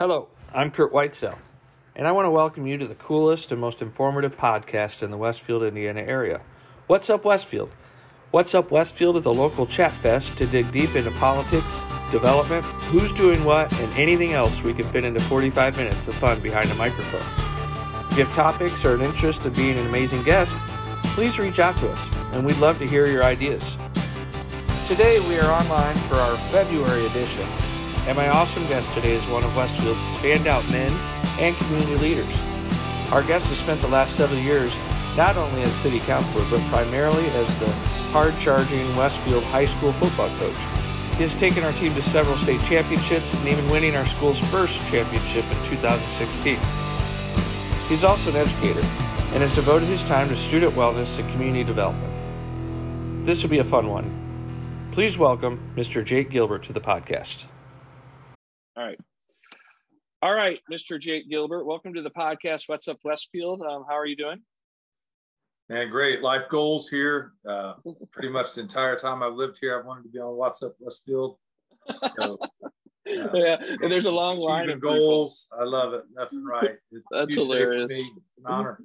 Hello, I'm Kurt Whitesell, and I want to welcome you to the coolest and most informative podcast in the Westfield, Indiana area. What's Up Westfield? What's Up Westfield is a local chat fest to dig deep into politics, development, who's doing what, and anything else we can fit into 45 minutes of fun behind a microphone. If you have topics or an interest in being an amazing guest, please reach out to us, and we'd love to hear your ideas. Today we are online for our February edition, and my awesome guest today is one of Westfield's standout men and community leaders. Our guest has spent the last several years not only as city councilor, but primarily as the hard charging Westfield high school football coach. He has taken our team to several state championships and even winning our school's first championship in 2016. He's also an educator and has devoted his time to student wellness and community development. This will be a fun one. Please welcome Mr. Jake Gilbert to the podcast. All right. All right, Mr. Jake Gilbert, welcome to the podcast. What's up, Westfield? Um, how are you doing? Man, great. Life goals here. Uh, pretty much the entire time I've lived here, I've wanted to be on What's Up Westfield. So, uh, yeah, and there's a long line of goals. People. I love it. Nothing right. It's That's hilarious. It's an honor.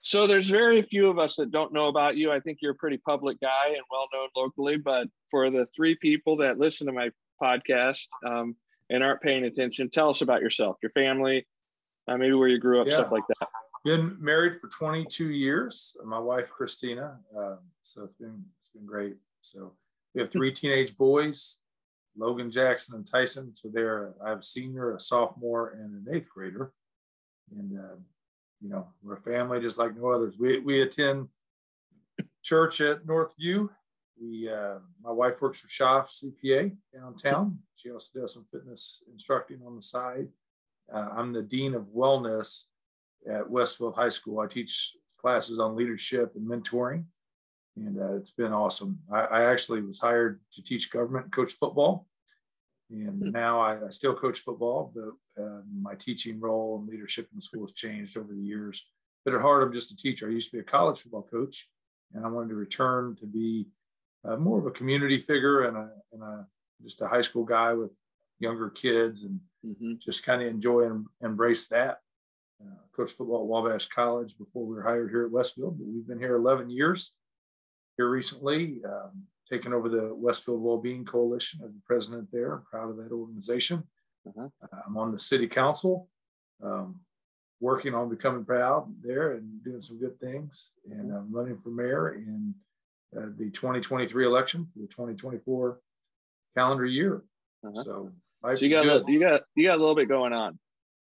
So there's very few of us that don't know about you. I think you're a pretty public guy and well known locally. But for the three people that listen to my podcast, um, and aren't paying attention, tell us about yourself, your family, uh, maybe where you grew up, yeah. stuff like that. Been married for 22 years. My wife Christina. Uh, so it's been it's been great. So we have three teenage boys, Logan, Jackson, and Tyson. So they're I have a senior, a sophomore, and an eighth grader. And uh, you know we're a family just like no others. We we attend church at Northview we uh, my wife works for Shaw CPA downtown. She also does some fitness instructing on the side. Uh, I'm the dean of wellness at Westfield High School. I teach classes on leadership and mentoring, and uh, it's been awesome. I, I, actually was hired to teach government and coach football, and hmm. now I, I, still coach football, but uh, my teaching role and leadership in the school has changed over the years. But at heart, I'm just a teacher. I used to be a college football coach, and I wanted to return to be uh, more of a community figure and a, and a just a high school guy with younger kids and mm-hmm. just kind of enjoy and embrace that. Uh, coached football at Wabash College before we were hired here at Westfield, but we've been here 11 years. Here recently, um, taken over the Westfield Wellbeing Coalition as the president there. I'm proud of that organization. Uh-huh. Uh, I'm on the city council, um, working on becoming proud there and doing some good things. And mm-hmm. I'm running for mayor in uh, the 2023 election for the 2024 calendar year. Uh-huh. So, so you got a, you got you got a little bit going on.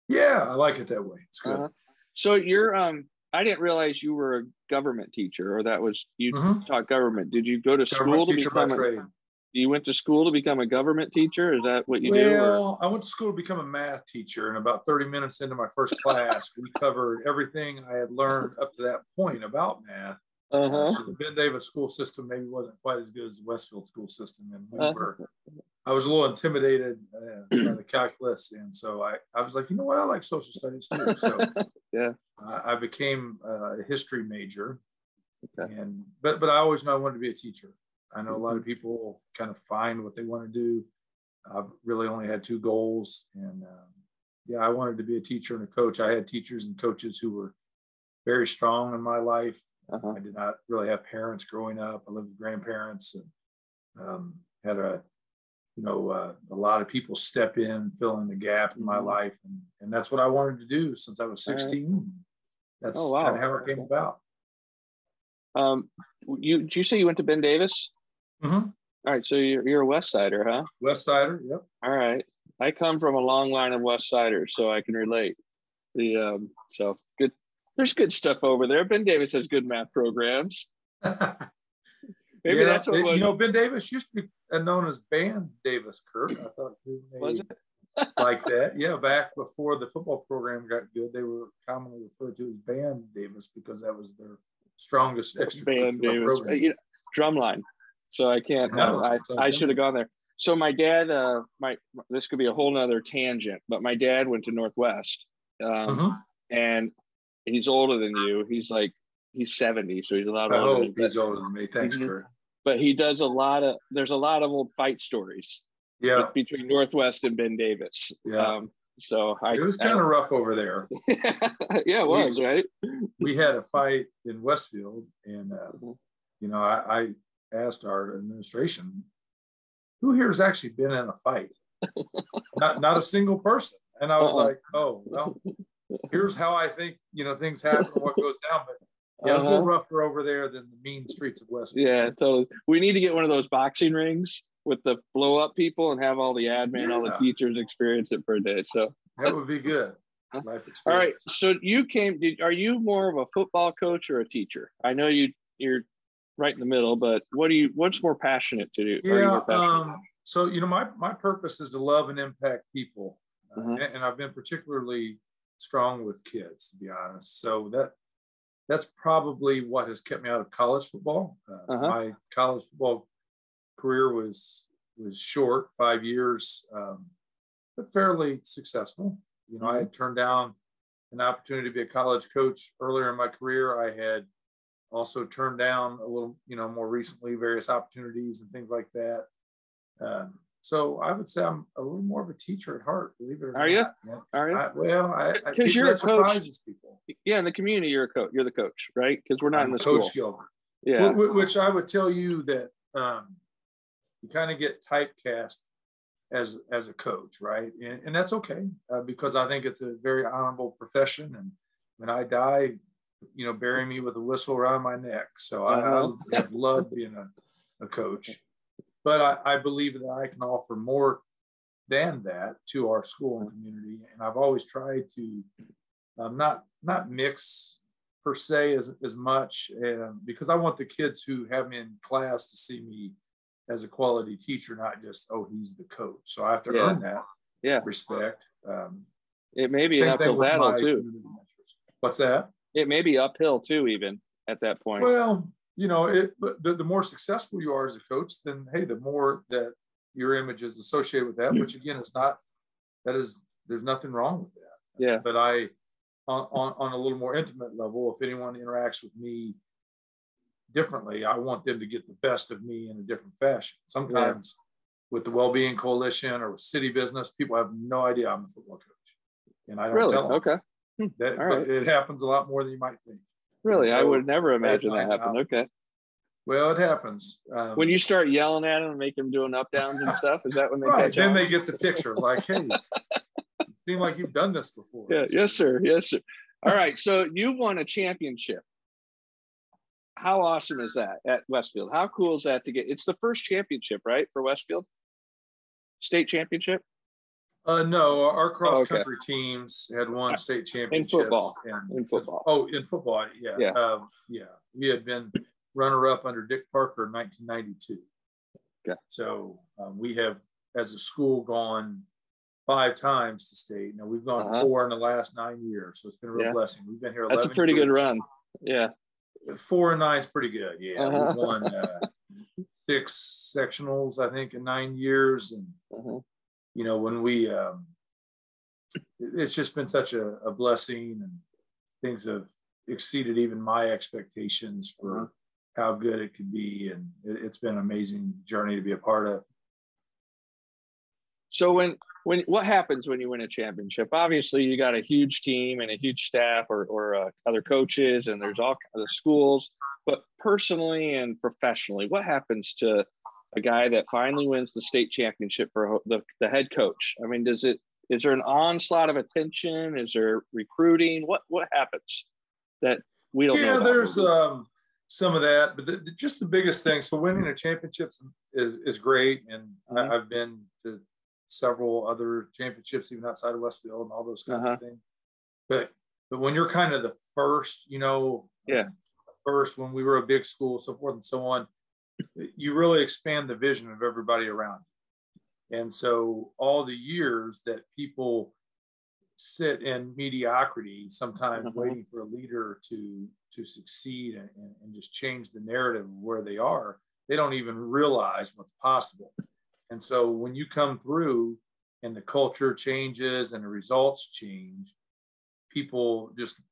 Yeah, I like it that way. It's good. Uh-huh. So you're um I didn't realize you were a government teacher or that was you mm-hmm. taught government. Did you go to government school to become a, you went to school to become a government teacher? Is that what you well, do? Well, I went to school to become a math teacher, and about 30 minutes into my first class, we covered everything I had learned up to that point about math. Uh-huh. So the Ben Davis school system maybe wasn't quite as good as the Westfield school system, and we uh-huh. were. I was a little intimidated uh, by the calculus, and so I, I was like, you know what, I like social studies too. So yeah, I, I became a history major, okay. and but but I always knew I wanted to be a teacher. I know a lot of mm-hmm. people kind of find what they want to do. I've really only had two goals, and um, yeah, I wanted to be a teacher and a coach. I had teachers and coaches who were very strong in my life uh-huh. I did not really have parents growing up. I lived with grandparents and um, had a, you know, uh, a lot of people step in, fill in the gap in my mm-hmm. life, and and that's what I wanted to do since I was 16. Right. That's oh, wow. kind of how it came about. Um, you did you say you went to Ben Davis? Mm-hmm. All right, so you're you're a West Sider, huh? West Sider, yep. All right, I come from a long line of West Siders, so I can relate. The um, so good there's good stuff over there. Ben Davis has good math programs. Maybe yeah, that's what it, was. You know, Ben Davis used to be known as Band Davis, Kurt. I thought was it? like that. Yeah, back before the football program got good, they were commonly referred to as Band Davis because that was their strongest extra Band Davis. Program. You know, drumline. So I can't. No, I, I should have gone there. So my dad, uh, my this could be a whole nother tangent, but my dad went to Northwest, um, uh-huh. and he's older than you. He's like he's 70, so he's a lot older. Oh, he's older than me. Thanks, mm-hmm. Kurt. But he does a lot of there's a lot of old fight stories. Yeah. Between Northwest and Ben Davis. Yeah. Um, So I, it was kind of rough over there. yeah, it was we, right. We had a fight in Westfield, and uh, mm-hmm. you know, I, I asked our administration, who here has actually been in a fight? not not a single person. And I was uh-uh. like, oh well, here's how I think you know things happen, what goes down. But yeah, it's a little uh-huh. rougher over there than the mean streets of West. Yeah, so we need to get one of those boxing rings with the blow up people and have all the admin, yeah. all the teachers experience it for a day. So that would be good. all right. So you came. Did, are you more of a football coach or a teacher? I know you. You're right in the middle, but what do you? What's more passionate to do? Yeah. Um, so you know, my my purpose is to love and impact people, uh-huh. and, and I've been particularly strong with kids, to be honest. So that that's probably what has kept me out of college football. Uh, uh-huh. My college football career was was short, five years, um, but fairly successful. You know, mm-hmm. I had turned down an opportunity to be a college coach earlier in my career. I had also turned down a little, you know, more recently various opportunities and things like that. Um, so I would say I'm a little more of a teacher at heart. Believe it or Are not. You? Yeah. Are you? I, well, I because you're a coach. People. Yeah, in the community, you're a coach. You're the coach, right? Because we're not I'm in the coach school. Gilbert. Yeah. Which I would tell you that um, you kind of get typecast as as a coach, right? And, and that's okay uh, because I think it's a very honorable profession. And when I die, you know, bury me with a whistle around my neck. So uh-huh. I, I love being a, a coach but I, I believe that I can offer more than that to our school and community. And I've always tried to um, not not mix per se as, as much um, because I want the kids who have me in class to see me as a quality teacher, not just oh he's the coach. So I have to yeah. earn that yeah respect. Um, it may be an uphill battle too. What's that? It may be uphill too, even at that point. Well, you know, it, the, the more successful you are as a coach, then hey, the more that your image is associated with that, mm. which again is not, that is, there's nothing wrong with that. Yeah. But I, on, on, on a little more intimate level, if anyone interacts with me differently, I want them to get the best of me in a different fashion. Sometimes yeah. with the Well-Being Coalition or with city business, people have no idea I'm a football coach, and I don't really? tell them. Okay. Hmm. That, right. it happens a lot more than you might think. Really, so I would never imagine that happen. Okay. Well, it happens. Um, when you start yelling at them and make them doing up downs and stuff, is that when they right, catch Then on? they get the picture. Like, hey, seem like you've done this before. Yeah. Yes, sir. Yes, sir. All right. So you won a championship. How awesome is that at Westfield? How cool is that to get? It's the first championship, right, for Westfield? State championship. Uh, no, our cross oh, okay. country teams had won state championships in football. And, in football. Oh, in football, yeah, yeah, um, yeah. We had been runner up under Dick Parker in 1992. Okay. So um, we have, as a school, gone five times to state. Now we've gone uh-huh. four in the last nine years, so it's been a real yeah. blessing. We've been here. That's a pretty years. good run. Yeah. Four and nine is pretty good. Yeah, uh-huh. we've won uh, six sectionals, I think, in nine years, and. Uh-huh you know, when we, um, it's just been such a, a, blessing and things have exceeded even my expectations for uh-huh. how good it could be. And it, it's been an amazing journey to be a part of. So when, when, what happens when you win a championship? Obviously you got a huge team and a huge staff or, or uh, other coaches and there's all of schools, but personally and professionally, what happens to a guy that finally wins the state championship for the, the head coach? I mean, does it is there an onslaught of attention? Is there recruiting? What what happens that we don't yeah, know? Yeah, there's um, some of that, but the, the, just the biggest thing. So winning a championship is is great, and mm-hmm. I, have been to several other championships, even outside of Westfield, and all those kinds uh-huh. of things. But but when you're kind of the first, you know, yeah, first when we were a big school, so forth and so on you really expand the vision of everybody around you. And so all the years that people sit in mediocrity, sometimes mm-hmm. waiting for a leader to to succeed and, and, just change the narrative of where they are, they don't even realize what's possible. And so when you come through and the culture changes and the results change, people just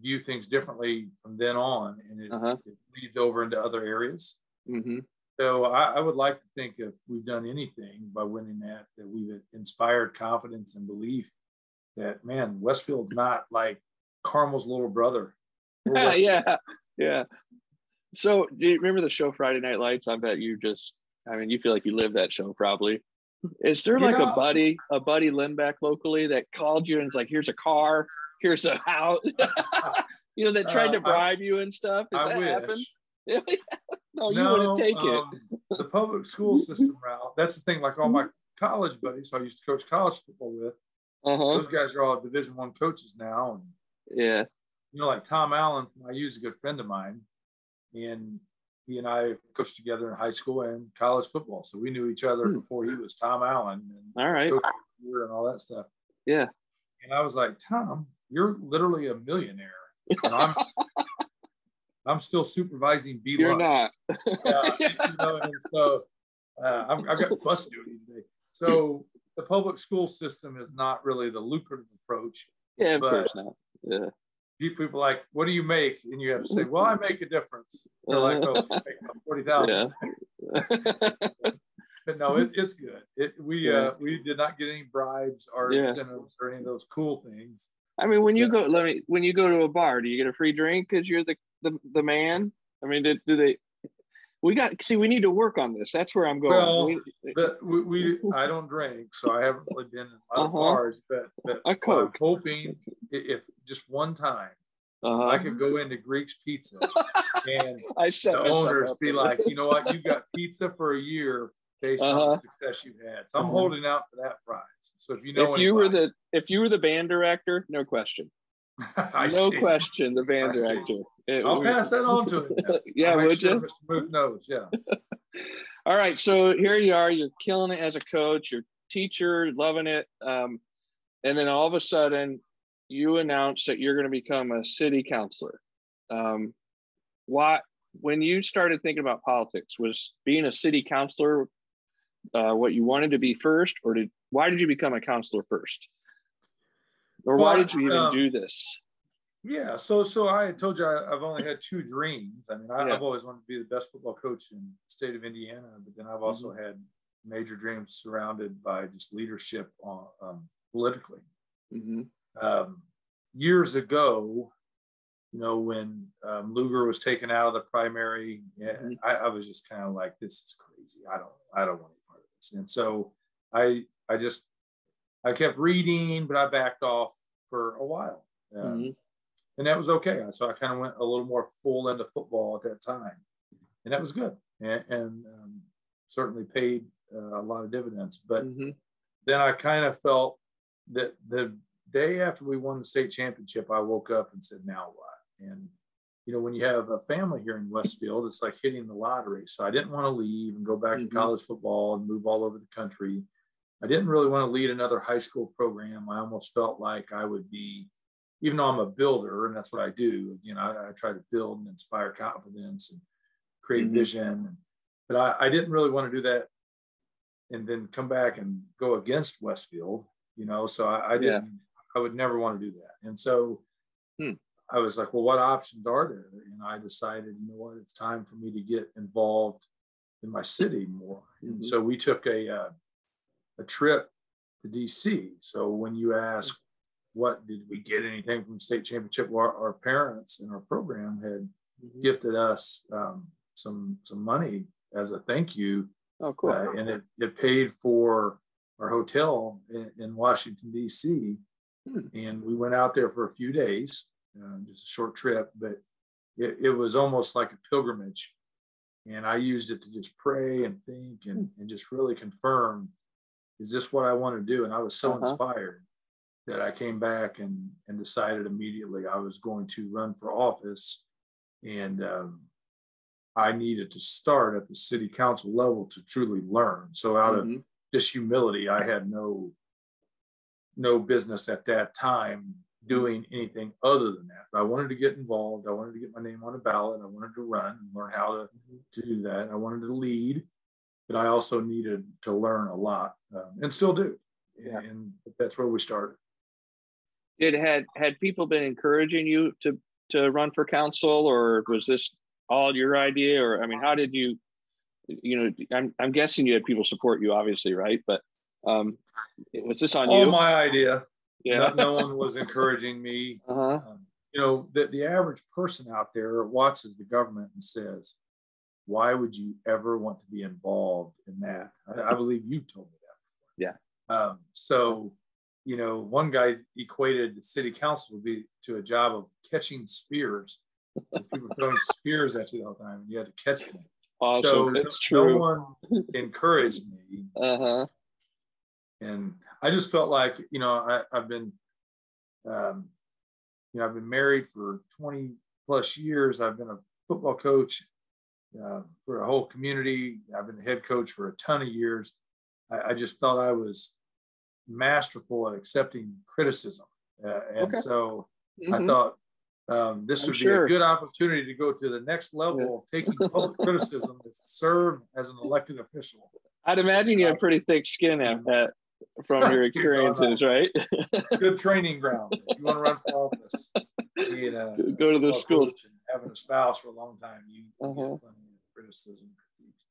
view things differently from then on and it, uh-huh. it leads over into other areas Mm-hmm. So I, I, would like to think if we've done anything by winning that, that we've inspired confidence and belief that man, Westfield's not like Carmel's little brother. Yeah, yeah, yeah. So, do you remember the show Friday Night Lights? I bet you just, I mean, you feel like you live that show probably. Is there like a buddy, a buddy Lindback locally that called you and is like, here's a car, here's a house, you know, that tried to uh, bribe I, you and stuff? Does I that wish. happen? no, you no, wouldn't take um, it. the public school system route. That's the thing. Like all my college buddies, I used to coach college football with. Uh-huh. Those guys are all Division One coaches now, and yeah, you know, like Tom Allen I use a good friend of mine, and he and I coached together in high school and college football, so we knew each other hmm. before he was Tom Allen. And all right, and all that stuff. Yeah, and I was like, Tom, you're literally a millionaire, and I'm. I'm still supervising B. You're not. uh, you know, so uh, I've, I've got bus duty today. So the public school system is not really the lucrative approach. Yeah, of course not. Yeah people like, what do you make? And you have to say, well, I make a difference. They're like, oh, forty thousand. Yeah. but no, it, it's good. It, we yeah. uh, we did not get any bribes or yeah. incentives or any of those cool things. I mean, when you go, let me when you go to a bar, do you get a free drink because you're the, the the man? I mean, do, do they? We got see. We need to work on this. That's where I'm going. Well, we, the, we, we I don't drink, so I haven't really been in a lot uh-huh. of bars. But, but a Coke. I'm hoping if just one time uh-huh. I could go into Greek's Pizza and I the owners be like, you know what, you've got pizza for a year based uh-huh. on the success you've had. So I'm uh-huh. holding out for that prize. So if you know, if you were the if you were the band director, no question, no see. question, the band I director. It, I'll we, pass that on to him. yeah, would sure you? Mr. Booth knows. Yeah. All right, so here you are. You're killing it as a coach. You're teacher, loving it. Um, and then all of a sudden, you announce that you're going to become a city councilor. Um, why, when you started thinking about politics, was being a city councilor uh, what you wanted to be first, or did why did you become a counselor first, or well, why did you even um, do this? Yeah, so so I told you I, have only had two dreams. I mean, I, have always wanted to be the best football coach in the state of Indiana, but then I've also mm-hmm. had major dreams surrounded by just leadership on, um, politically. Mm-hmm um, years ago, you know, when um, Lugar was taken out of the primary, yeah, mm-hmm. I, I, was just kind of like, this is crazy. I don't, I don't want any part of this. And so I, I just, I kept reading, but I backed off for a while. Mm-hmm. And that was okay. So I kind of went a little more full into football at that time. And that was good. And, and um, certainly paid uh, a lot of dividends. But mm-hmm. then I kind of felt that the day after we won the state championship, I woke up and said, now what? And, you know, when you have a family here in Westfield, it's like hitting the lottery. So I didn't want to leave and go back mm-hmm. to college football and move all over the country. I didn't really want to lead another high school program. I almost felt like I would be, even though I'm a builder and that's what I do, you know, I, I try to build and inspire confidence and create mm-hmm. vision. But I, I didn't really want to do that and then come back and go against Westfield, you know, so I, I didn't I would never want to do that. And so hmm. I was like, well, what options are there? And I decided, you know what, it's time for me to get involved in my city more. Mm-hmm. And so we took a uh, a trip to DC. So when you ask, what did we get anything from state championship? Well, our, our parents in our program had mm-hmm. gifted us um, some some money as a thank you. Oh, cool! Uh, and it it paid for our hotel in, in Washington D.C. Hmm. And we went out there for a few days, uh, just a short trip, but it, it, was almost like a pilgrimage. And I used it to just pray and think and, hmm. and just really confirm is this what I want to do? And I was so uh-huh. inspired that I came back and, and decided immediately I was going to run for office. And um, I needed to start at the city council level to truly learn. So, out mm-hmm. of just humility, I had no no business at that time doing anything other than that. But I wanted to get involved. I wanted to get my name on a ballot. I wanted to run and learn how to, to do that. I wanted to lead, but I also needed to learn a lot um, and still do. Yeah. And that's where we started. Did had had people been encouraging you to to run for council, or was this all your idea? Or I mean, how did you? You know, I'm I'm guessing you had people support you, obviously, right? But um, was this on you? All you? my idea. Yeah. No, no one was encouraging me. Uh-huh. Um, you know, the, the average person out there watches the government and says, why would you ever want to be involved in that? I, I believe you've told me that Yeah. Um, so, you know, one guy equated the city council would be to a job of catching spears. People throwing spears at you all the time, and you had to catch them. Awesome. So That's no true. No one encouraged me Uh-huh. and I just felt like you know I, I've been, um, you know, I've been married for 20 plus years. I've been a football coach uh, for a whole community. I've been head coach for a ton of years. I, I just thought I was masterful at accepting criticism, uh, and Okay. so I Mhm. thought um, this I'm would be sure. a good opportunity to go to the next level of taking public criticism to serve as an elected official. I'd imagine you have pretty thick skin at that from your experiences, right? good training ground. If you want to run for office, being a, Go to the school. coach and having a spouse for a long time, you, you Uh-huh. get plenty of criticism.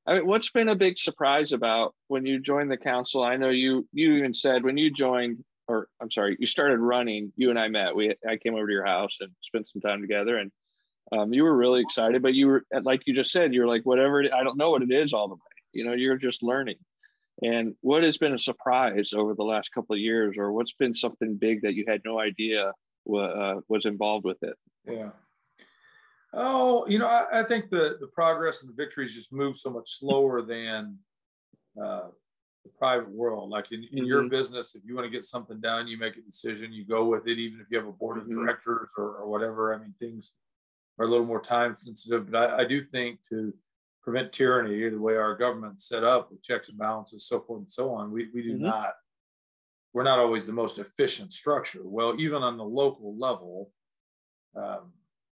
I mean, what's been a big surprise about when you joined the council? I know you you even said when you joined, or I'm sorry, you started running. You and I met. We I came over to your house and spent some time together, and um, you were really excited. But you were like you just said, you're like whatever. It, I don't know what it is all the way. You know, you're just learning. And what has been a surprise over the last couple of years, or what's been something big that you had no idea uh, was involved with it? Yeah. Oh, you know, I, I think the the progress and the victories just move so much slower than uh, the private world. Like in, in your Mhm. business, if you want to get something done, you make a decision, you go with it, even if you have a board of Mhm. directors or, or whatever. I mean, things are a little more time sensitive, but I, I do think to prevent tyranny, the way our government's set up with checks and balances, so forth and so on, we, we do Mhm. not, we're not always the most efficient structure. Well, even on the local level, um,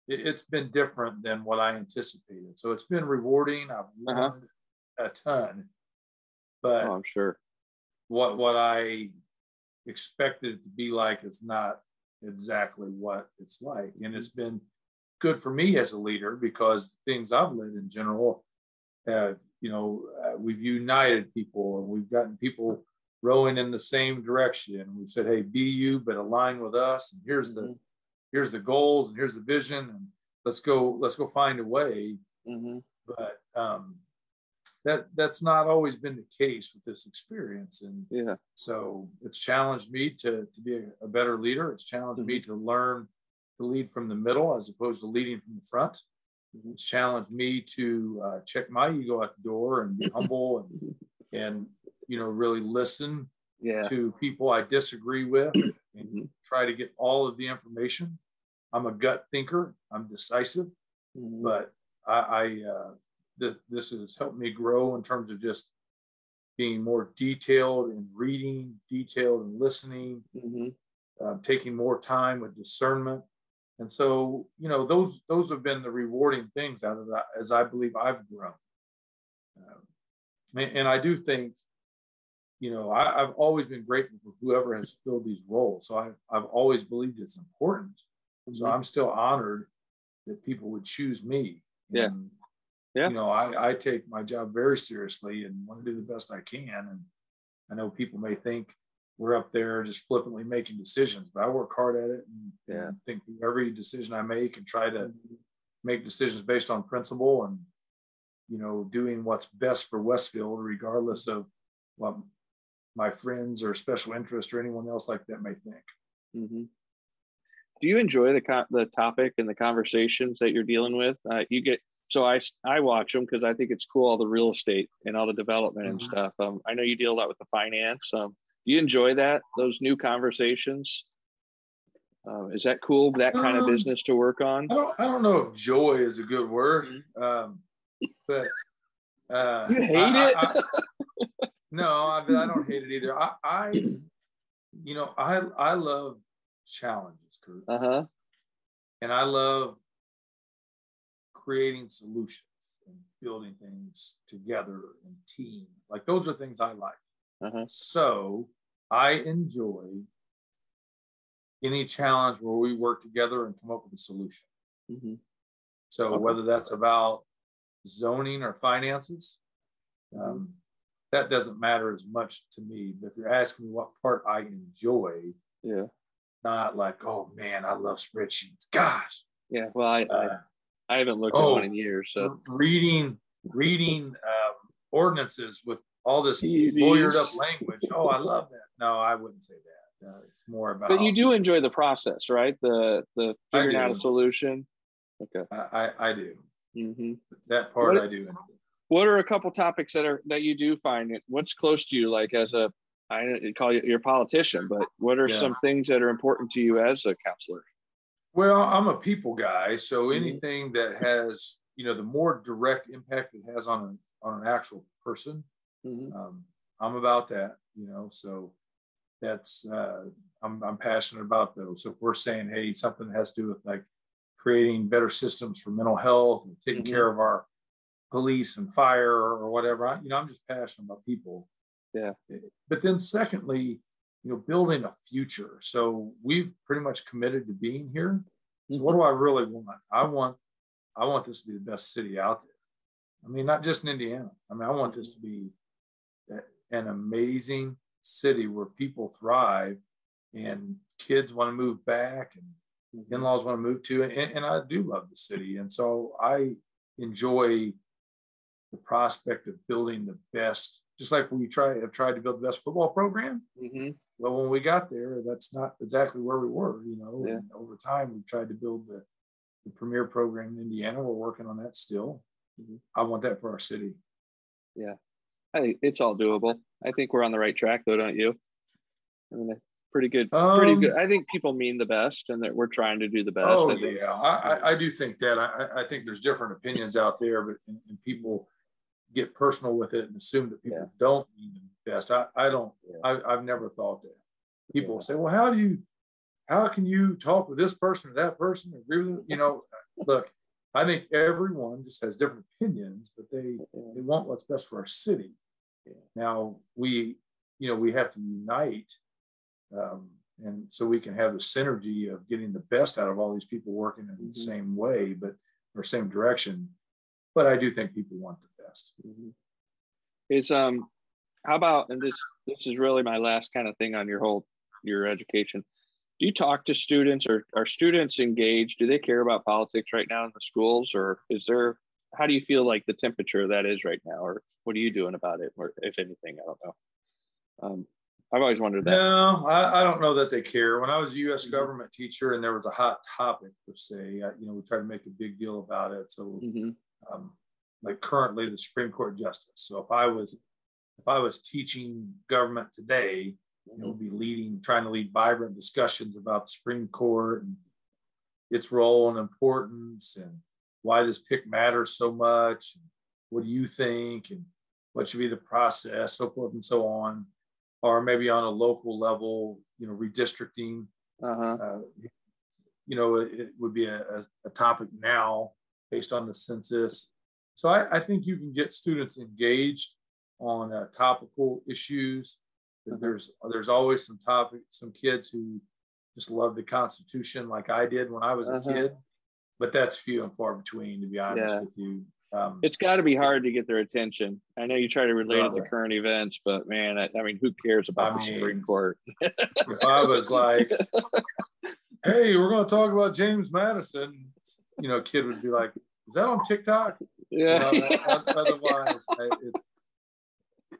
it, has been different than what I anticipated. So it's been rewarding. I've Uh-huh. learned a ton, but Oh, I'm sure. what what I expected it to be like is not exactly what it's like, and it's been good for me as a leader because things I've led in general have you know uh, we've united people and we've gotten people rowing in the same direction. We've said, hey, be you, but align with us, and here's the Mhm. Here's the goals and here's the vision, and let's go let's go find a way. Hmm but um, that that's not always been the case with this experience. And Yeah. so it's challenged me to, to be a, a better leader. It's challenged me to learn to lead from the middle as opposed to leading from the front. Mhm. it's challenged me to uh, check my ego at the door and be humble and and you know really listen Yeah. to people i disagree with and Mhm. try to get all of the information i'm a gut thinker i'm decisive Mhm. but I, I uh, th- this has helped me grow in terms of just being more detailed in reading, detailed in listening, Mhm. uh, taking more time with discernment, and so you know those those have been the rewarding things out of that as I believe I've grown. Um, and, and I do think, you know, I, I've always been grateful for whoever has filled these roles. So I've I've always believed it's important. So Mhm. I'm still honored that people would choose me. Yeah. And, Yeah. You know, I, I take my job very seriously and want to do the best I can. And I know people may think we're up there just flippantly making decisions, but I work hard at it and, Yeah. and think every decision I make and try to Mhm. make decisions based on principle and, you know, doing what's best for Westfield, regardless of what my friends or special interest or anyone else like that may think. hmm Do you enjoy the co- the topic and the conversations that you're dealing with? Uh, you get so I I watch them because I think it's cool all the real estate and all the development and Mhm. stuff. Um, I know you deal a lot with the finance. Um, do you enjoy that those new conversations? Uh, is that cool? That kind of Um, business to work on? I don't I don't know if joy is a good word, um, but uh, You hate I- it? I- no, I, I don't hate it either. I, I, you know, I I love challenges, Kurt, Uh huh. and I love creating solutions and building things together in team. Like those are things I like. Uh huh. So I enjoy any challenge where we work together and come up with a solution. hmm So Okay. whether that's about zoning or finances, Mm-hmm. um, that doesn't matter as much to me. But if you're asking me what part I enjoy, Yeah. not like, oh man, I love spreadsheets. Gosh. Yeah. Well, I, uh, I, I, haven't looked oh, at one in years. So reading, reading um, ordinances with all this lawyered up language. Oh, I love that. No, I wouldn't say that. Uh, it's more about. But you do enjoy the process, right? The the figuring out a solution. Okay. I I, I do. Mm-hmm. That part what, I do. What are a couple topics that are that you do find? It what's close to you like as a I call you your politician, but what are yeah. some things that are important to you as a counselor? Well, I'm a people guy, so mm-hmm. anything that has you know the more direct impact it has on an on an actual person, mm-hmm. um, I'm about that. You know, so that's uh, I'm I'm passionate about those. So if we're saying, hey, something has to do with like creating better systems for mental health and taking mm-hmm. care of our police and fire or whatever, I, you know, I'm just passionate about people. Yeah. But then secondly, you know, building a future. So we've pretty much committed to being here. So mm-hmm. what do I really want? I want I want this to be the best city out there. I mean, not just in Indiana. I mean, I want this to be an amazing city where people thrive and kids want to move back and mm-hmm. in-laws want to move to and, and i do love the city and so i enjoy the prospect of building the best just like we try have tried to build the best football program. Mm-hmm. well when we got there that's not exactly where we were you know yeah. over time we've tried to build the, the premier program in indiana. We're working on that still. Mm-hmm. i want that for our city. Yeah. I think it's all doable. I think we're on the right track though don't you? I mean pretty good um, pretty good. I think people mean the best and that we're trying to do the best oh I yeah. I, I do think that. I, I think there's different opinions out there but and, and people get personal with it and assume that people yeah. don't mean the best. I, I don't, yeah. I, I've never thought that. People yeah. say, well, how do you, how can you talk with this person or that person? Agree with You know, look, I think everyone just has different opinions, but they, they want what's best for our city. Now we, you know, we have to unite. Um, and so we can have the synergy of getting the best out of all these people working in mm-hmm. the same way, but or same direction. But I do think people want the Mm-hmm. Is um, how about and this this is really my last kind of thing on your whole your education. Do you talk to students or are students engaged? Do they care about politics right now in the schools, or is there? How do you feel like the temperature that is right now, or what are you doing about it, or if anything? I don't know. Um, I've always wondered that. No, I, I, don't know that they care. When I was a U.S. Mm-hmm. government teacher and there was a hot topic per se, I, you know, we tried to make a big deal about it. So mm-hmm. um, like currently the Supreme Court justice. So if I was if I was teaching government today, you know, be leading, trying to lead vibrant discussions about the Supreme Court and its role and importance and why this pick matters so much. What do you think? And what should be the process, so forth and so on. Or maybe on a local level, you know, redistricting. Uh-huh. Uh, you know, it, it would be a, a, topic now based on the census so I, I think you can get students engaged on uh, topical issues. Mm-hmm. There's there's always some topic some kids who just love the Constitution like I did when I was uh-huh. a kid, but that's few and far between to be honest yeah. with you. Um, it's got to be hard to get their attention. I know you try to relate it to current events, but man, I, I mean, who cares about I the mean, Supreme Court? if I was like, "Hey, we're going to talk about James Madison," you know, kid would be like, "Is that on TikTok?" Yeah. You know, otherwise, it's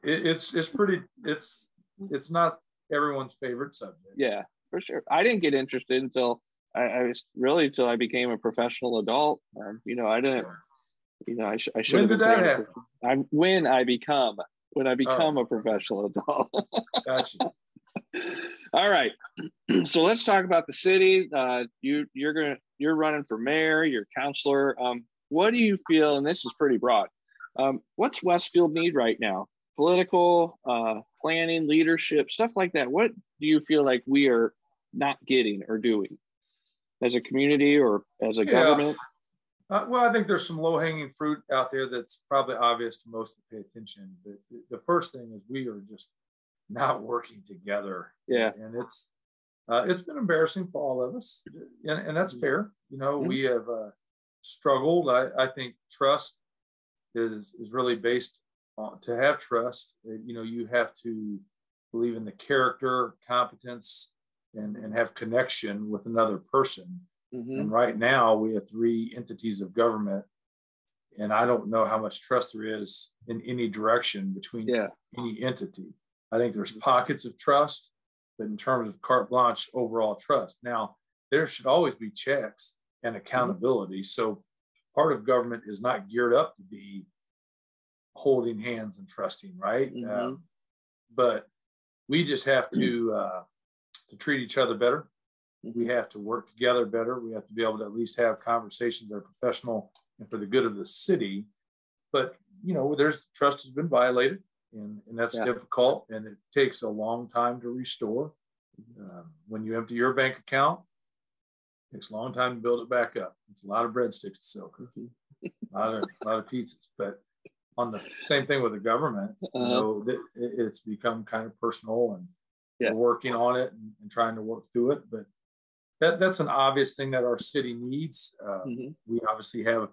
it's it's pretty. It's it's not everyone's favorite subject. Yeah, for sure. I didn't get interested until I, I was really until I became a professional adult. Um, you know, I didn't. You know, I, sh- I should. When did that happen? I'm when I become when I become oh. a professional adult. gotcha. All right, so let's talk about the city. Uh, you you're gonna you're running for mayor. You're counselor. Um, what do you feel? And this is pretty broad. Um, what's Westfield need right now? Political, uh, planning, leadership, stuff like that. What do you feel like we are not getting or doing as a community or as a yeah. government? Uh, well, I think there's some low hanging fruit out there that's probably obvious to most to pay attention. But the first thing is we are just not working together. Yeah. And it's, uh, it's been embarrassing for all of us, and, and that's mm-hmm. fair. You know, mm-hmm. we have uh, struggled. I, I think trust is is really based on to have trust. Uh, you know, you have to believe in the character, competence, and, and have connection with another person. Mhm. And right now we have three entities of government. And I don't know how much trust there is in any direction between Yeah. any entity. I think there's pockets of trust, but in terms of carte blanche overall trust. Now, there should always be checks and accountability. So part of government is not geared up to be holding hands and trusting, right? Mhm. Um, but we just have to uh, to treat each other better. We have to work together better. We have to be able to at least have conversations that are professional and for the good of the city. But you know, there's trust has been violated, and, and that's Yeah. difficult, and it takes a long time to restore. Um, when you empty your bank account, takes a long time to build it back up. It's a lot of breadsticks to sell, a lot of a lot of pizzas. But on the same thing with the government, you Uh-huh. know, it, it's become kind of personal, and Yeah. we're working on it and, and trying to work through it. But that that's an obvious thing that our city needs. Uh, Mhm. We obviously have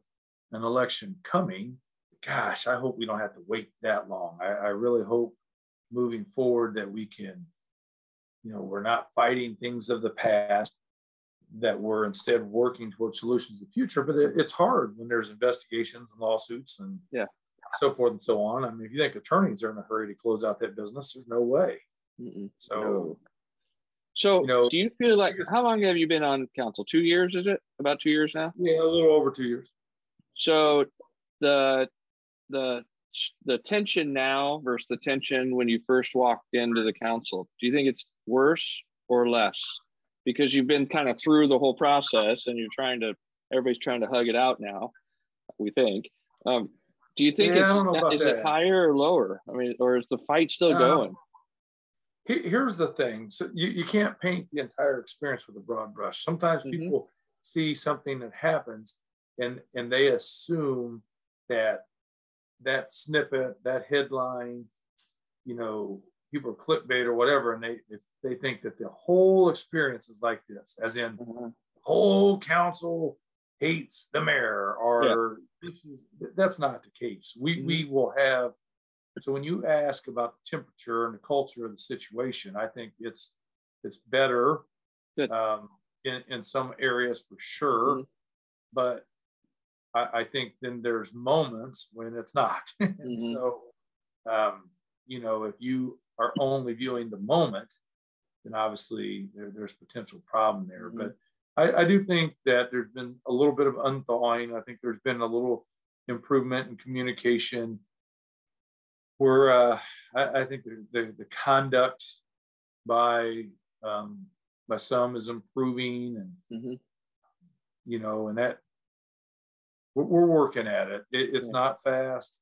an election coming. Gosh, I hope we don't have to wait that long. I, I really hope moving forward that we can, you know, we're not fighting things of the past, that we're instead working towards solutions in the future. But it, it's hard when there's investigations and lawsuits and Yeah. so forth and so on. I mean, if you think attorneys are in a hurry to close out that business, there's no way. Mhm. So No. So, You know, do you feel like how long have you been on council? Two years, is it? About two years now. yeah, a little over two years. So, the the the tension now versus the tension when you first walked into the council. Do you think it's worse or less? Because you've been kind of through the whole process, and you're trying to everybody's trying to hug it out now. We think. Um, do you think Yeah, it's don't know about is it higher or lower? I mean, or is the fight still Uh, going? Here's the thing. So you, you can't paint the entire experience with a broad brush. Sometimes Mhm. people see something that happens and and they assume that that snippet, that headline, you know, people are clickbait or whatever, and they they think that the whole experience is like this, as in Uh-huh. whole council hates the mayor or this is that's not the case we we will have so when you ask about the temperature and the culture of the situation i think it's it's better um, in, in some areas for sure Mhm. but I, I think then there's moments when it's not and Mhm. so um, you know if you are only viewing the moment then obviously there, there's potential problem there Mhm. but I, I do think that there's been a little bit of unthawing. I think there's been a little improvement in communication. Where uh, I, I think the, the, the conduct by um, by some is improving, and Mhm. you know, and that we're, we're working at it. it it's Yeah. not fast,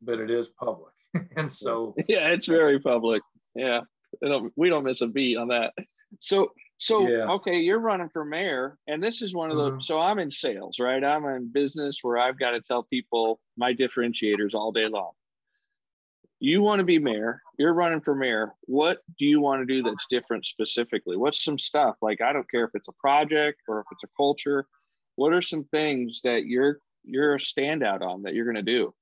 but it is public, and so Yeah, it's very public. Yeah, don't, we don't miss a beat on that. So, so Yeah. okay, you're running for mayor, and this is one of the. Mhm. So I'm in sales, right? I'm in business where I've got to tell people my differentiators all day long. You want to be mayor. You're running for mayor. What do you want to do that's different specifically? What's some stuff like I don't care if it's a project or if it's a culture. What are some things that you're you're a standout on that you're going to do?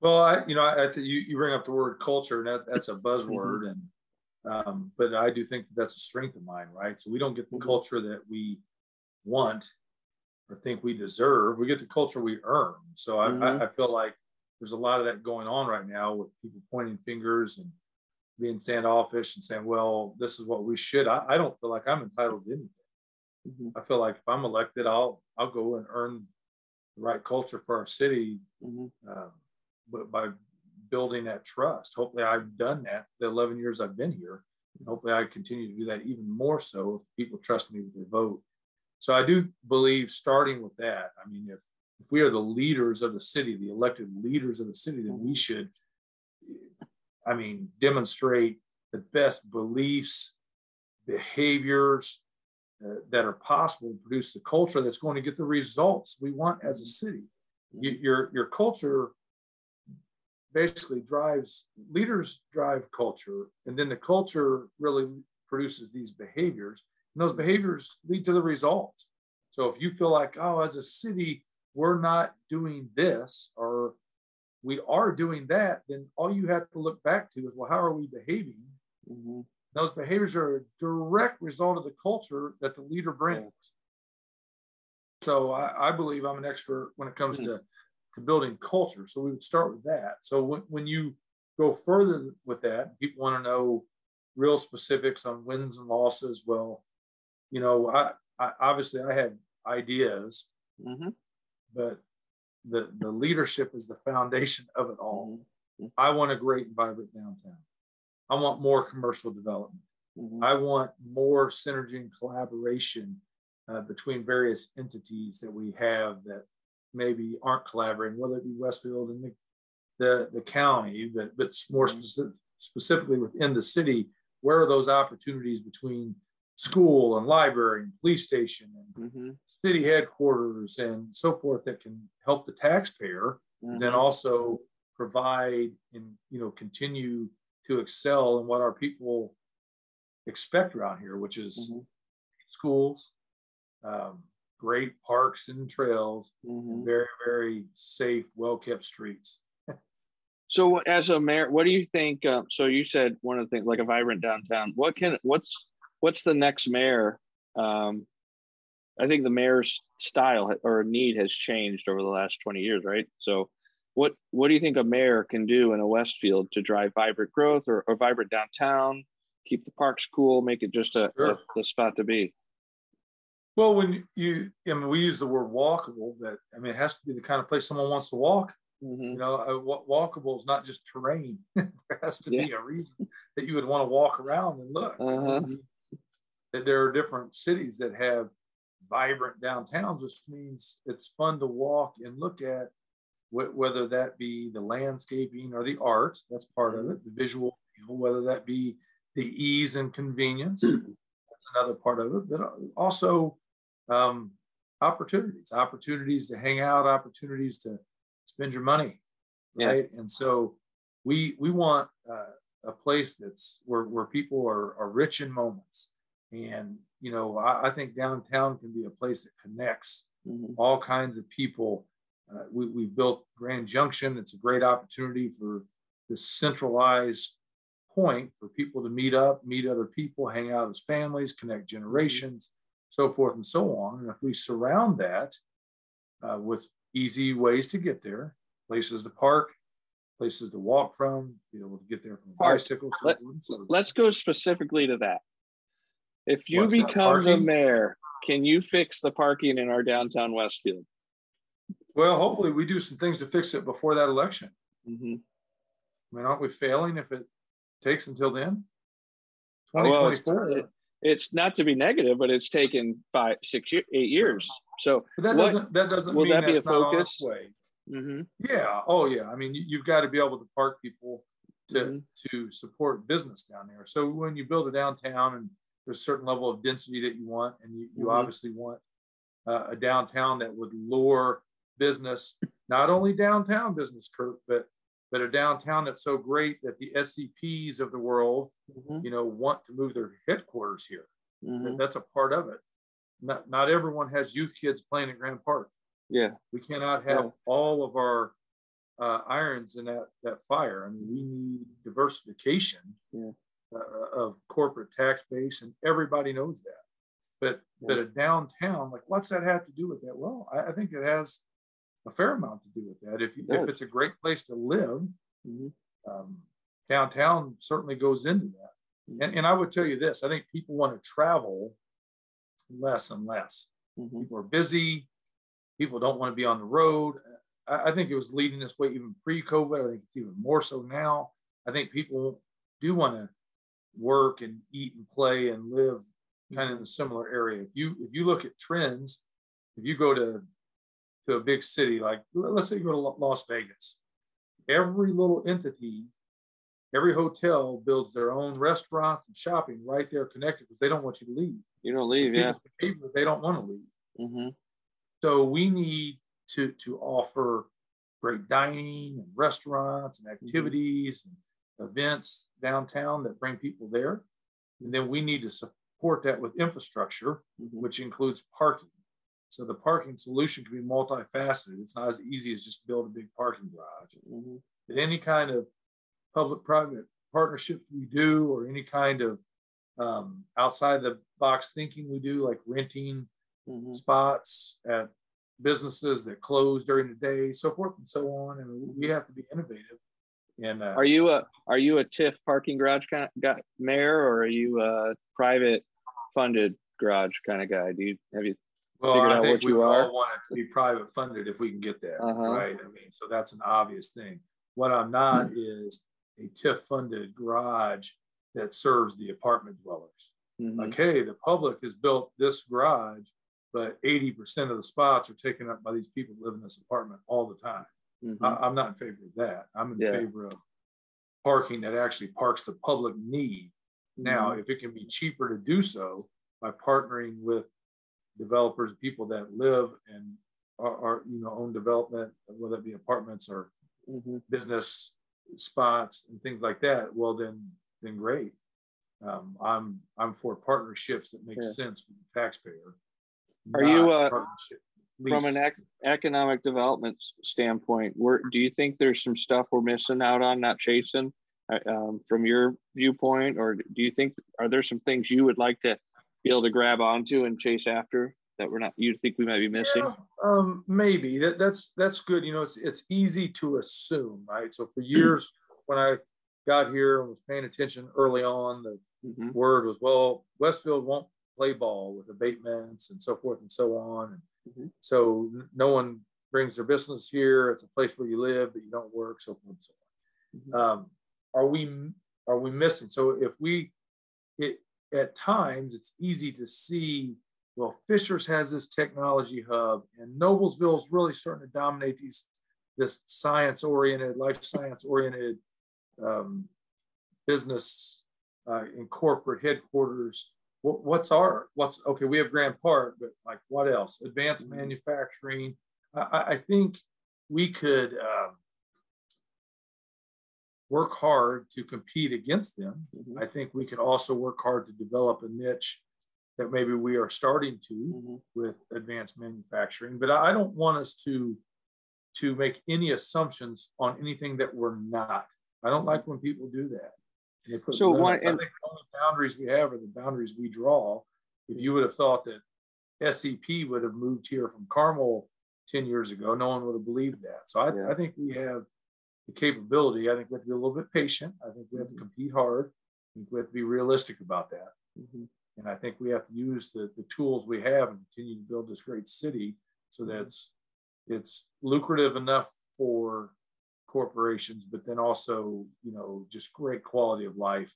Well, I, you know, I, I you, you bring up the word culture, and that, that's a buzzword, and um, but I do think that that's a strength of mine, right? So we don't get the Mhm. culture that we want or think we deserve. We get the culture we earn. So I, Mhm. I, I feel like there's a lot of that going on right now with people pointing fingers and being standoffish and saying, "Well, this is what we should." I, I don't feel like I'm entitled to anything. Mhm. I feel like if I'm elected, I'll I'll go and earn the right culture for our city Mhm. um, by building that trust. Hopefully, I've done that the 11 years I've been here. And hopefully, I continue to do that even more so if people trust me with their vote. So I do believe starting with that. I mean, if if we are the leaders of the city, the elected leaders of the city, then we should, I mean, demonstrate the best beliefs, behaviors uh, that are possible to produce the culture that's going to get the results we want as a city. You, your your culture basically drives leaders drive culture, and then the culture really produces these behaviors, and those behaviors lead to the results. So if you feel like, oh, as a city, we're not doing this, or we are doing that, then all you have to look back to is, well, how are we behaving? Mhm. Those behaviors are a direct result of the culture that the leader brings. So I, I believe I'm an expert when it comes mm-hmm. to, to building culture. So we would start with that. So when, when you go further with that, people want to know real specifics on wins and losses. Well, you know, I, I obviously I had ideas, mm-hmm. but the the leadership is the foundation of it all. Mm-hmm. I want a great and vibrant downtown. I want more commercial development. Mm-hmm. I want more synergy and collaboration uh, between various entities that we have that maybe aren't collaborating, whether it be Westfield and the the, the county, but but more mm-hmm. specific, specifically within the city. Where are those opportunities between school and library and police station and mm-hmm. city headquarters and so forth that can help the taxpayer mm-hmm. then also provide and you know continue to excel in what our people expect around here which is mm-hmm. schools um, great parks and trails and mm-hmm. very very safe well kept streets so as a mayor what do you think uh, so you said one of the things like a vibrant downtown what can what's what's the next mayor? Um, I think the mayor's style or need has changed over the last 20 years, right? So what what do you think a mayor can do in a Westfield to drive vibrant growth or, or vibrant downtown, keep the parks cool, make it just a, sure. a the spot to be? Well, when you, I mean, we use the word walkable, but I mean, it has to be the kind of place someone wants to walk. Mm-hmm. You know, a, walkable is not just terrain. there has to yeah. be a reason that you would want to walk around and look. Uh-huh that there are different cities that have vibrant downtowns, which means it's fun to walk and look at wh- whether that be the landscaping or the art, that's part of it, the visual, whether that be the ease and convenience, that's another part of it, but also um, opportunities, opportunities to hang out, opportunities to spend your money, right? Yeah. And so we we want uh, a place that's where where people are, are rich in moments and, you know, I, I think downtown can be a place that connects mm-hmm. all kinds of people. Uh, we, we built Grand Junction. It's a great opportunity for this centralized point for people to meet up, meet other people, hang out as families, connect mm-hmm. So forth and so on. And if we surround that uh, with easy ways to get there, places to park, places to walk from, be able to get there from a bicycle. Let, let's go specifically to that. If you What's become the mayor, can you fix the parking in our downtown Westfield? Well, hopefully we do some things to fix it before that election. Mm-hmm. I mean, aren't we failing if it takes until then? 2024. Well, it's, not to be negative, but it's taken five, six, eight years. So but that what, doesn't that doesn't will mean that be a focus? way. Mm-hmm. Yeah. Oh, yeah. I mean, you, have got to be able to park people to mm-hmm. to support business down there. So when you build a downtown and there's a certain level of density that you want, and you, you mm-hmm. obviously want uh, a downtown that would lure business, not only downtown business, Kurt, but but a downtown that's so great that the SCPs of the world, mm-hmm. you know, want to move their headquarters here. Mm-hmm. That's a part of it. Not not everyone has youth kids playing at Grand Park. Yeah, we cannot have yeah. all of our uh, irons in that that fire. I mean, we need diversification. Yeah uh, of corporate tax base, and everybody knows that. But yeah. but a downtown, like, what's that have to do with that? Well, I, I think it has a fair amount to do with that. If you, if it's a great place to live, mm-hmm. um, downtown certainly goes into that. Mm-hmm. And, and I would tell you this: I think people want to travel less and less. Mm-hmm. People are busy. People don't want to be on the road. I, I think it was leading this way even pre-COVID. I think it's even more so now. I think people do want to work and eat and play and live kind of in a similar area. If you if you look at trends, if you go to to a big city like let's say you go to Las Vegas, every little entity, every hotel builds their own restaurants and shopping right there connected because they don't want you to leave. You don't leave, yeah. People, They don't want to leave. Mm-hmm. So we need to to offer great dining and restaurants and mm-hmm. activities mm-hmm. and events downtown that bring people there. And then we need to support that with infrastructure, mm-hmm. which includes parking. So the parking solution can be multifaceted. It's not as easy as just build a big parking garage. Mm-hmm. But any kind of public-private partnership we do, or any kind of um, outside the box thinking we do, like renting mm-hmm. spots at businesses that close during the day, so forth and so on. And we have to be innovative. And uh, are you a are you a TIF parking garage kind of guy, mayor, or are you a private funded garage kind of guy? Do you have you well, figured I out think what we you are? all want it to be private funded if we can get there, uh-huh. right? I mean, so that's an obvious thing. What I'm not mm-hmm. is a TIF funded garage that serves the apartment dwellers. Mm-hmm. Like, hey, the public has built this garage, but 80% of the spots are taken up by these people who live in this apartment all the time. Mm-hmm. I, am not in favor of that. I'm in yeah. favor of parking that actually parks the public need. Mm-hmm. Now, if it can be cheaper to do so by partnering with developers, people that live and are, are you know own development, whether it be apartments or mm-hmm. business spots and things like that, well then then great. Um, I'm I'm for partnerships that make yeah. sense for the taxpayer. Are you uh, from an ec- economic development standpoint? Where do you think there's some stuff we're missing out on, not chasing, uh, um, from your viewpoint, or do you think are there some things you would like to be able to grab onto and chase after that we're not? You think we might be missing? Yeah, um, maybe that that's that's good. You know, it's it's easy to assume, right? So for years when I got here and was paying attention early on, the mm-hmm. word was, well, Westfield won't play ball with abatements and so forth and so on. And mm-hmm. so no one brings their business here. It's a place where you live, but you don't work, so forth and so on. Mm-hmm. Um, are we are we missing? So if we it at times it's easy to see well Fishers has this technology hub and Noblesville is really starting to dominate these this science oriented life science oriented um, business uh, in corporate headquarters. What, what's our, what's, okay, we have Grand Park, but like what else? Advanced mm-hmm. manufacturing. I, I, think we could uh, work hard to compete against them. Mm-hmm. I think we can also work hard to develop a niche that maybe we are starting to mm-hmm. with advanced manufacturing. But I don't want us to to make any assumptions on anything that we're not. I don't like when people do that. so one, and, I think the only boundaries we have are the boundaries we draw. If you would have thought that SCP would have moved here from Carmel 10 years ago, no one would have believed that. So I, yeah. I think we have the capability. I think we have to be a little bit patient. I think we have to mm-hmm. compete hard. I think we have to be realistic about that. Mm-hmm. And I think we have to use the, the tools we have and continue to build this great city so that it's, it's lucrative enough for corporations, but then also, you know, just great quality of life.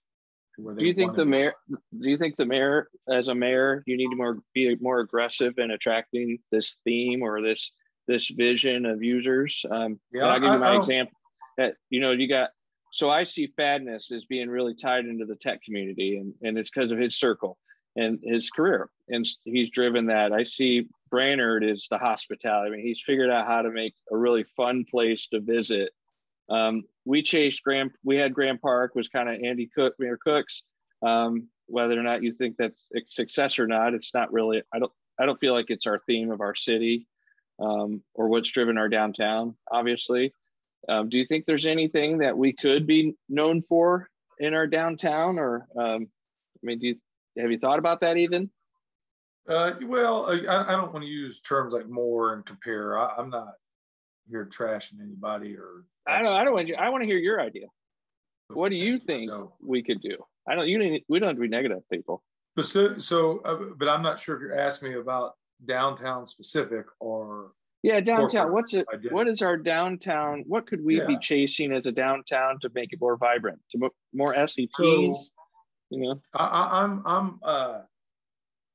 do you think the mayor? Do you think the mayor, as a mayor, you need to more be more aggressive in attracting this theme or this this vision of users? Um, yeah, I'll give you my example. That you know, you got. So I see Fadness as being really tied into the tech community, and and it's because of his circle and his career, and he's driven that. I see Brainard is the hospitality. I mean, he's figured out how to make a really fun place to visit um, we chased Grand. We had Grand Park was kind of Andy Cook, Mayor Cooks. Um, whether or not you think that's a success or not, it's not really. I don't. I don't feel like it's our theme of our city um, or what's driven our downtown. Obviously, um, do you think there's anything that we could be known for in our downtown? Or um, I mean, do you have you thought about that even? Uh, well, I, I, don't want to use terms like more and compare. I, am not here trashing anybody or I don't. I don't want you. I want to hear your idea. What do you think so, we could do? I don't. You need. We don't have to be negative people. So, so, uh, but I'm not sure if you're asking me about downtown specific or. Yeah, downtown. What's it? What is our downtown? What could we yeah. be chasing as a downtown to make it more vibrant, to more SEPs? So, you know, I, am I'm, I'm, uh,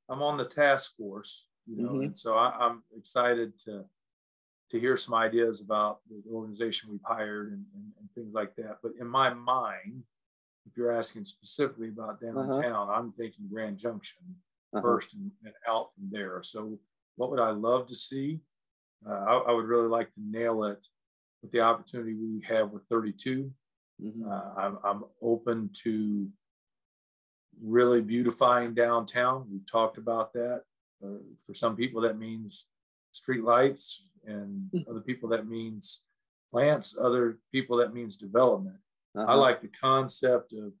I'm on the task force. You know, mm-hmm. and so I, I'm excited to to hear some ideas about the organization we've hired and, and, and, things like that. But in my mind, if you're asking specifically about uh-huh. downtown, uh-huh. I'm thinking Grand Junction uh-huh. first and, and, out from there. So, what would I love to see? Uh, I, I, would really like to nail it with the opportunity we have with 32. Mm-hmm. Uh, I'm, I'm open to really beautifying downtown. We've talked about that. Uh, for some people, that means street lights and hmm. other people that means plants other people that means development uh-huh. i like the concept of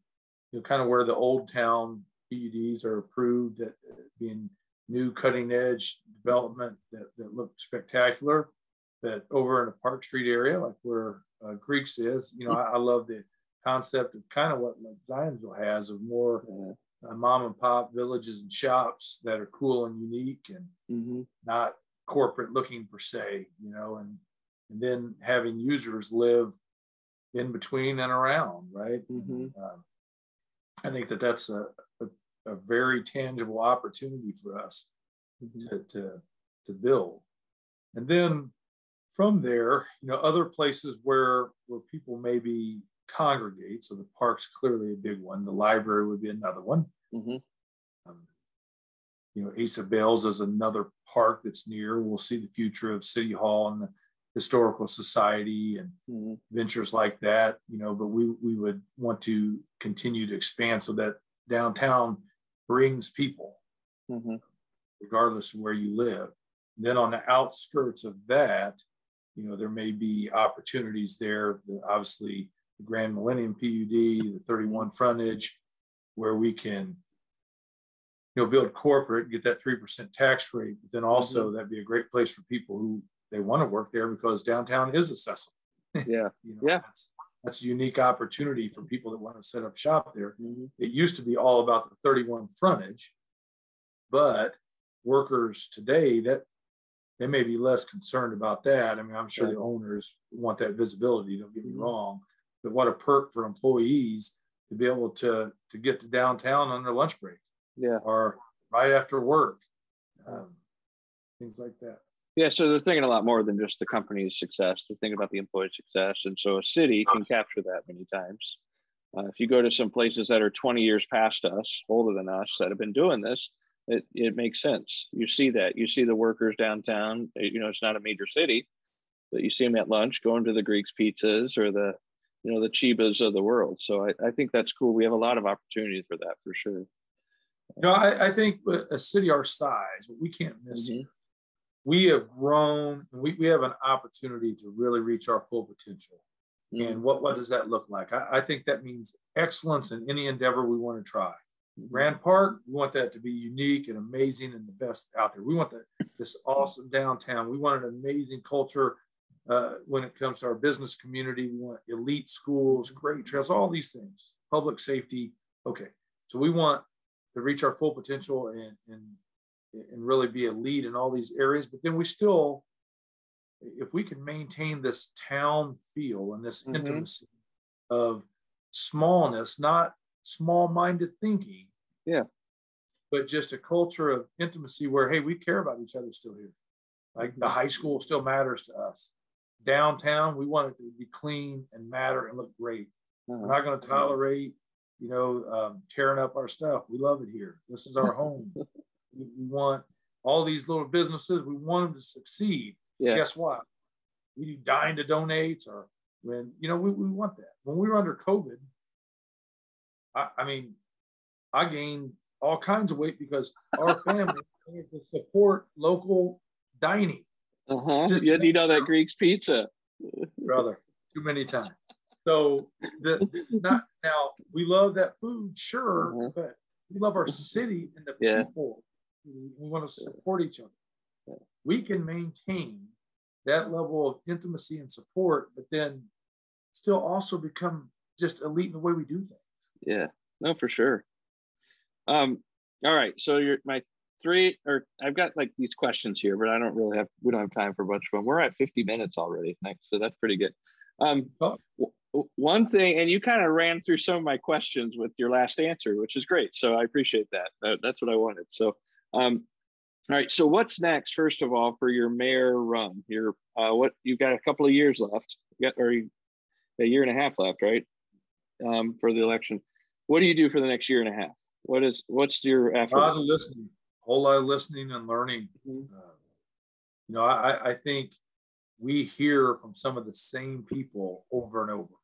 you know, kind of where the old town PUDs are approved at being new cutting edge development that, that look spectacular. That over in the Park Street area, like where uh, Greeks is, you know, I, I, love the concept of kind of what like Zionsville has of more uh, mom and pop villages and shops that are cool and unique and mm-hmm. not corporate looking per se, you know, and and then having users live in between and around, right? Mm-hmm. And, uh, I think that that's a, a, very tangible opportunity for us mm-hmm. to, to, to build. And then from there, you know, other places where where people maybe congregate. So the park's clearly a big one. The library would be another one. Mm-hmm. Um, you know, Asa Bales is another park that's near. We'll see the future of City Hall and the historical society and mm-hmm. ventures like that you know but we we would want to continue to expand so that downtown brings people mm-hmm. regardless of where you live and then on the outskirts of that you know there may be opportunities there obviously the grand millennium pud the 31 frontage where we can you know build corporate get that 3% tax rate but then also mm-hmm. that'd be a great place for people who they want to work there because downtown is accessible. Yeah. you know, yeah. That's, that's a unique opportunity for people that want to set up shop there. Mm-hmm. It used to be all about the 31 frontage, but workers today that they may be less concerned about that. I mean, I'm sure right. the owners want that visibility, don't get me mm-hmm. wrong. But what a perk for employees to be able to to get to downtown on their lunch break. Yeah. Or right after work. Um, things like that. Yeah, so they're thinking a lot more than just the company's success. They're thinking about the employee success, and so a city can capture that many times. Uh, if you go to some places that are 20 years past us, older than us, that have been doing this, it, it makes sense. You see that. You see the workers downtown. You know, it's not a major city, but you see them at lunch going to the Greeks pizzas or the, you know, the Chibas of the world. So I, I think that's cool. We have a lot of opportunities for that for sure. You know, I, I think a city our size, we can't miss mm-hmm we have grown and we, we have an opportunity to really reach our full potential. Mm-hmm. And what, what does that look like? I, I, think that means excellence in any endeavor we want to try. Mm-hmm. Grand Park, we want that to be unique and amazing and the best out there. We want that, this awesome downtown. We want an amazing culture uh, when it comes to our business community. We want elite schools, great trails, all these things, public safety. Okay. So we want to reach our full potential and, and and really be a lead in all these areas. But then we still, if we can maintain this town feel and this mm-hmm. intimacy of smallness, not small minded thinking. Yeah. But just a culture of intimacy where, hey, we care about each other still here. Like the high school still matters to us. Downtown, we want it to be clean and matter and look great. Uh-huh. We're not going to tolerate, you know, um, tearing up our stuff. We love it here. This is our home. We, want all these little businesses, we want them to succeed. Yeah. Guess what? We do dine to donate or when, you know, we, we want that. When we were under COVID, I, I mean, I gained all kinds of weight because our family to support local dining. Uh-huh. Just you need all that Greek's pizza. brother, too many times. So the not now we love that food, sure, uh-huh. but we love our city and the yeah. people we want to support each other. We can maintain that level of intimacy and support, but then still also become just elite in the way we do things. Yeah, no, for sure. Um, all right. So you're my three, or I've got like these questions here, but I don't really have, we don't have time for a bunch of them. We're at 50 minutes already. Next. So that's pretty good. Um, oh. w- one thing, and you kind of ran through some of my questions with your last answer, which is great. So I appreciate that. that's what I wanted. So um, all right. So what's next? First of all, for your mayor run, your uh, what you've got a couple of years left, you got, or a year and a half left, right? Um, for the election. What do you do for the next year and a half? What is what's your effort? A lot of listening, a whole lot of listening and learning. Mm-hmm. Uh, you know, I, I think we hear from some of the same people over and over.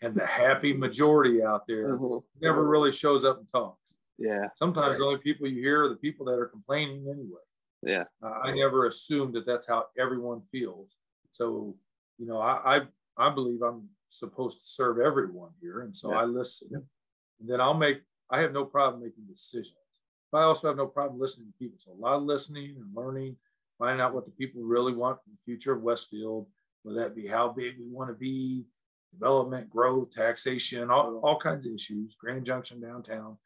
and the happy majority out there mm-hmm. never really shows up and talks. Yeah. Sometimes right. the only people you hear are the people that are complaining anyway. Yeah. Uh, I never assumed that that's how everyone feels. So, you know, I, I, I believe I'm supposed to serve everyone here. And so yeah. I listen and then I'll make I have no problem making decisions. But I also have no problem listening to people. So a lot of listening and learning, finding out what the people really want for the future of Westfield, whether that be how big we want to be, development, growth, taxation, all, all kinds of issues, Grand Junction downtown,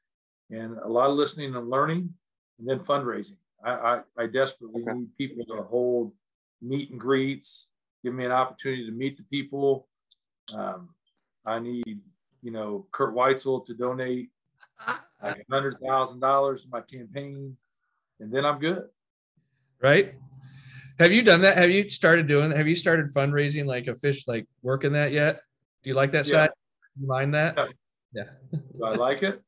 and a lot of listening and learning, and then fundraising. I, I, I desperately okay. need people to hold meet and greets, give me an opportunity to meet the people. Um, I need, you know, Kurt Weitzel to donate like a hundred thousand dollars to my campaign, and then I'm good. Right. Have you done that? Have you started doing? Have you started fundraising like a fish, like working that yet? Do you like that yeah. side? You mind that? Yeah. yeah. Do I like it?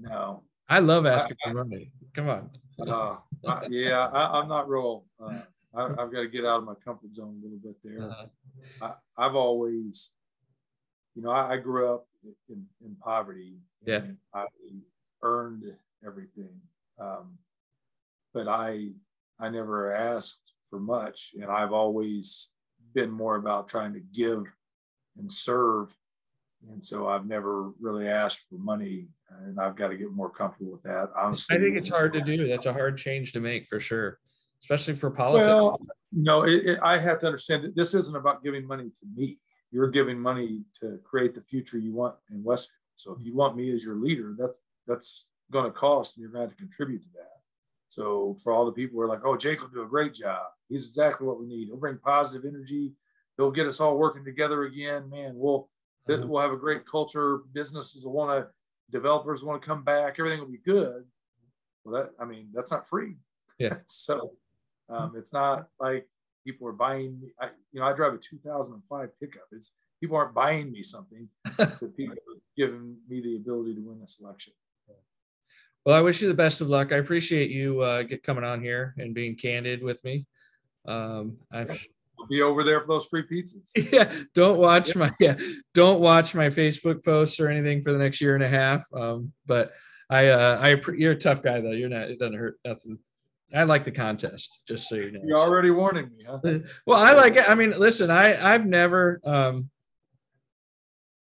No. I love asking I, for money. Come on. Uh, I, yeah, I, am not real. Uh, I, have got to get out of my comfort zone a little bit there. Uh-huh. I, have always, you know, I, grew up in, in poverty. Yeah. I earned everything, um, but I I never asked for much, and I've always been more about trying to give and serve. And so I've never really asked for money, and I've got to get more comfortable with that. Honestly, I think it's hard to do. That's a hard change to make for sure, especially for politics. Well, know, it, it, I have to understand that this isn't about giving money to me. You're giving money to create the future you want in Westfield. So if you want me as your leader, that that's going to cost, and you're going to have to contribute to that. So for all the people who are like, "Oh, Jake will do a great job. He's exactly what we need. He'll bring positive energy. He'll get us all working together again. Man, we'll uh-huh. we'll have a great culture. Businesses will want to, developers want to come back. Everything will be good. Well, that I mean, that's not free. Yeah. so um, it's not like people are buying. I, you know, I drive a 2005 pickup. It's people aren't buying me something. but people are giving me the ability to win this election. Well, I wish you the best of luck. I appreciate you uh, get coming on here and being candid with me. Um, I've, I'll be over there for those free pizzas. Yeah, don't watch my yeah, don't watch my Facebook posts or anything for the next year and a half. Um, but I uh, I you're a tough guy though. You're not. It doesn't hurt nothing. I like the contest, just so you know. You're already warning me, huh? Well, I like it. I mean, listen, I I've never um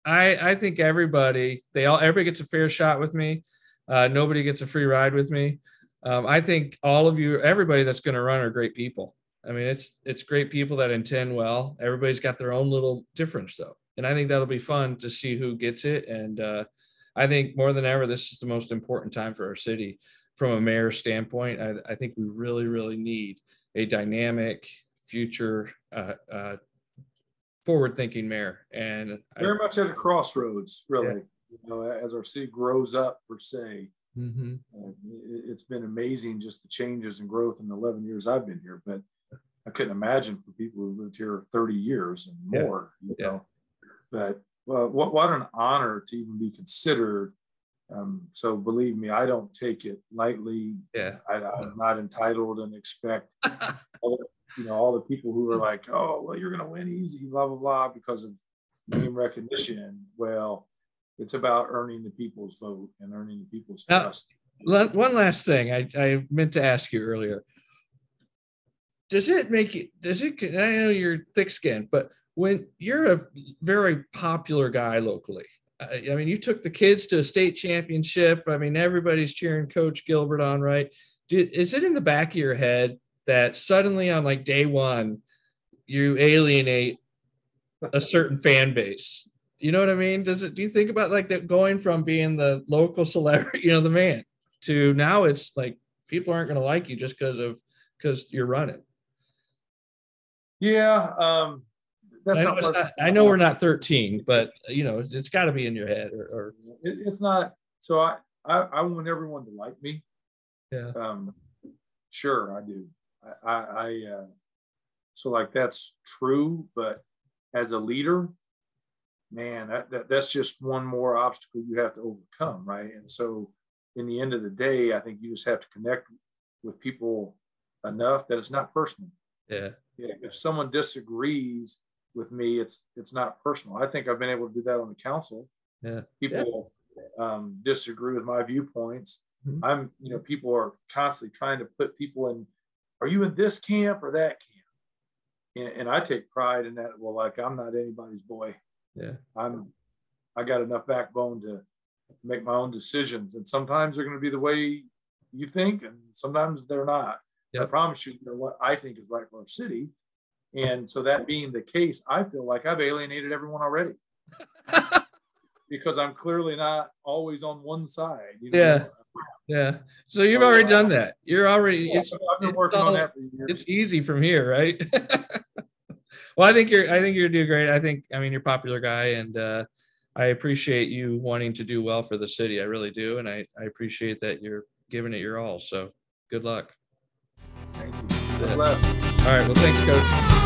I I think everybody they all everybody gets a fair shot with me. Uh, nobody gets a free ride with me. Um, I think all of you, everybody that's going to run, are great people. I mean, it's it's great people that intend well. Everybody's got their own little difference though, and I think that'll be fun to see who gets it. And uh, I think more than ever, this is the most important time for our city from a mayor standpoint. I, I think we really, really need a dynamic, future, uh, uh, forward-thinking mayor. And very I, much at a crossroads, really. Yeah. You know, as our city grows up per se, mm-hmm. uh, it's been amazing just the changes and growth in the 11 years I've been here. But I couldn't imagine for people who lived here 30 years and more, yeah. you yeah. know. But well, what, what an honor to even be considered. Um, so believe me, I don't take it lightly. Yeah. I, am not entitled and expect, all the, you know, all the people who are like, oh, well, you're going to win easy, blah, blah, blah, because of name recognition. Well, it's about earning the people's vote and earning the people's trust. one last thing I, I meant to ask you earlier does it make you does it i know you're thick skinned but when you're a very popular guy locally uh, I, mean you took the kids to a state championship. I mean everybody's cheering coach gilbert on right? Is it in the back of your head that suddenly on like day one you alienate a certain fan base? You know what i mean? Does it do you think about like that going from being the local celebrity you know the man to now it's like people aren't going to like you just because of because you're running yeah. Um, that's I know, not not, I know we're not 13, but you know, it's, it's got to be in your head or, or... It, it's not. So I, I, I want everyone to like me. Yeah. Um, sure I do. I, I, I uh, so like that's true, but as a leader, man, that, that that's just one more obstacle you have to overcome, right? And so, in the end of the day, I think you just have to connect with people enough that it's not personal. Yeah if someone disagrees with me, it's it's not personal. I think I've been able to do that on the council. Yeah. People yeah. Um, disagree with my viewpoints. Mm-hmm. I'm, you know, people are constantly trying to put people in, are you in this camp or that camp? And, and I take pride in that. Well, like I'm not anybody's boy. Yeah. I'm, I got enough backbone to make my own decisions. And sometimes they're going to be the way you think, and sometimes they're not. I promise you, they're what I think is right for our city. And so that being the case, I feel like I've alienated everyone already because I'm clearly not always on one side. you know? Yeah. Yeah. So you've already done that. You're already Yeah, it's I've been working all- on that for years. it's easy from here, right? well, I think you're I think you're doing great. I think I mean you're a popular guy and uh I appreciate you wanting to do well for the city. I really do. And I, I appreciate that you're giving it your all. So good luck. Bless. All right. Well, thanks, coach.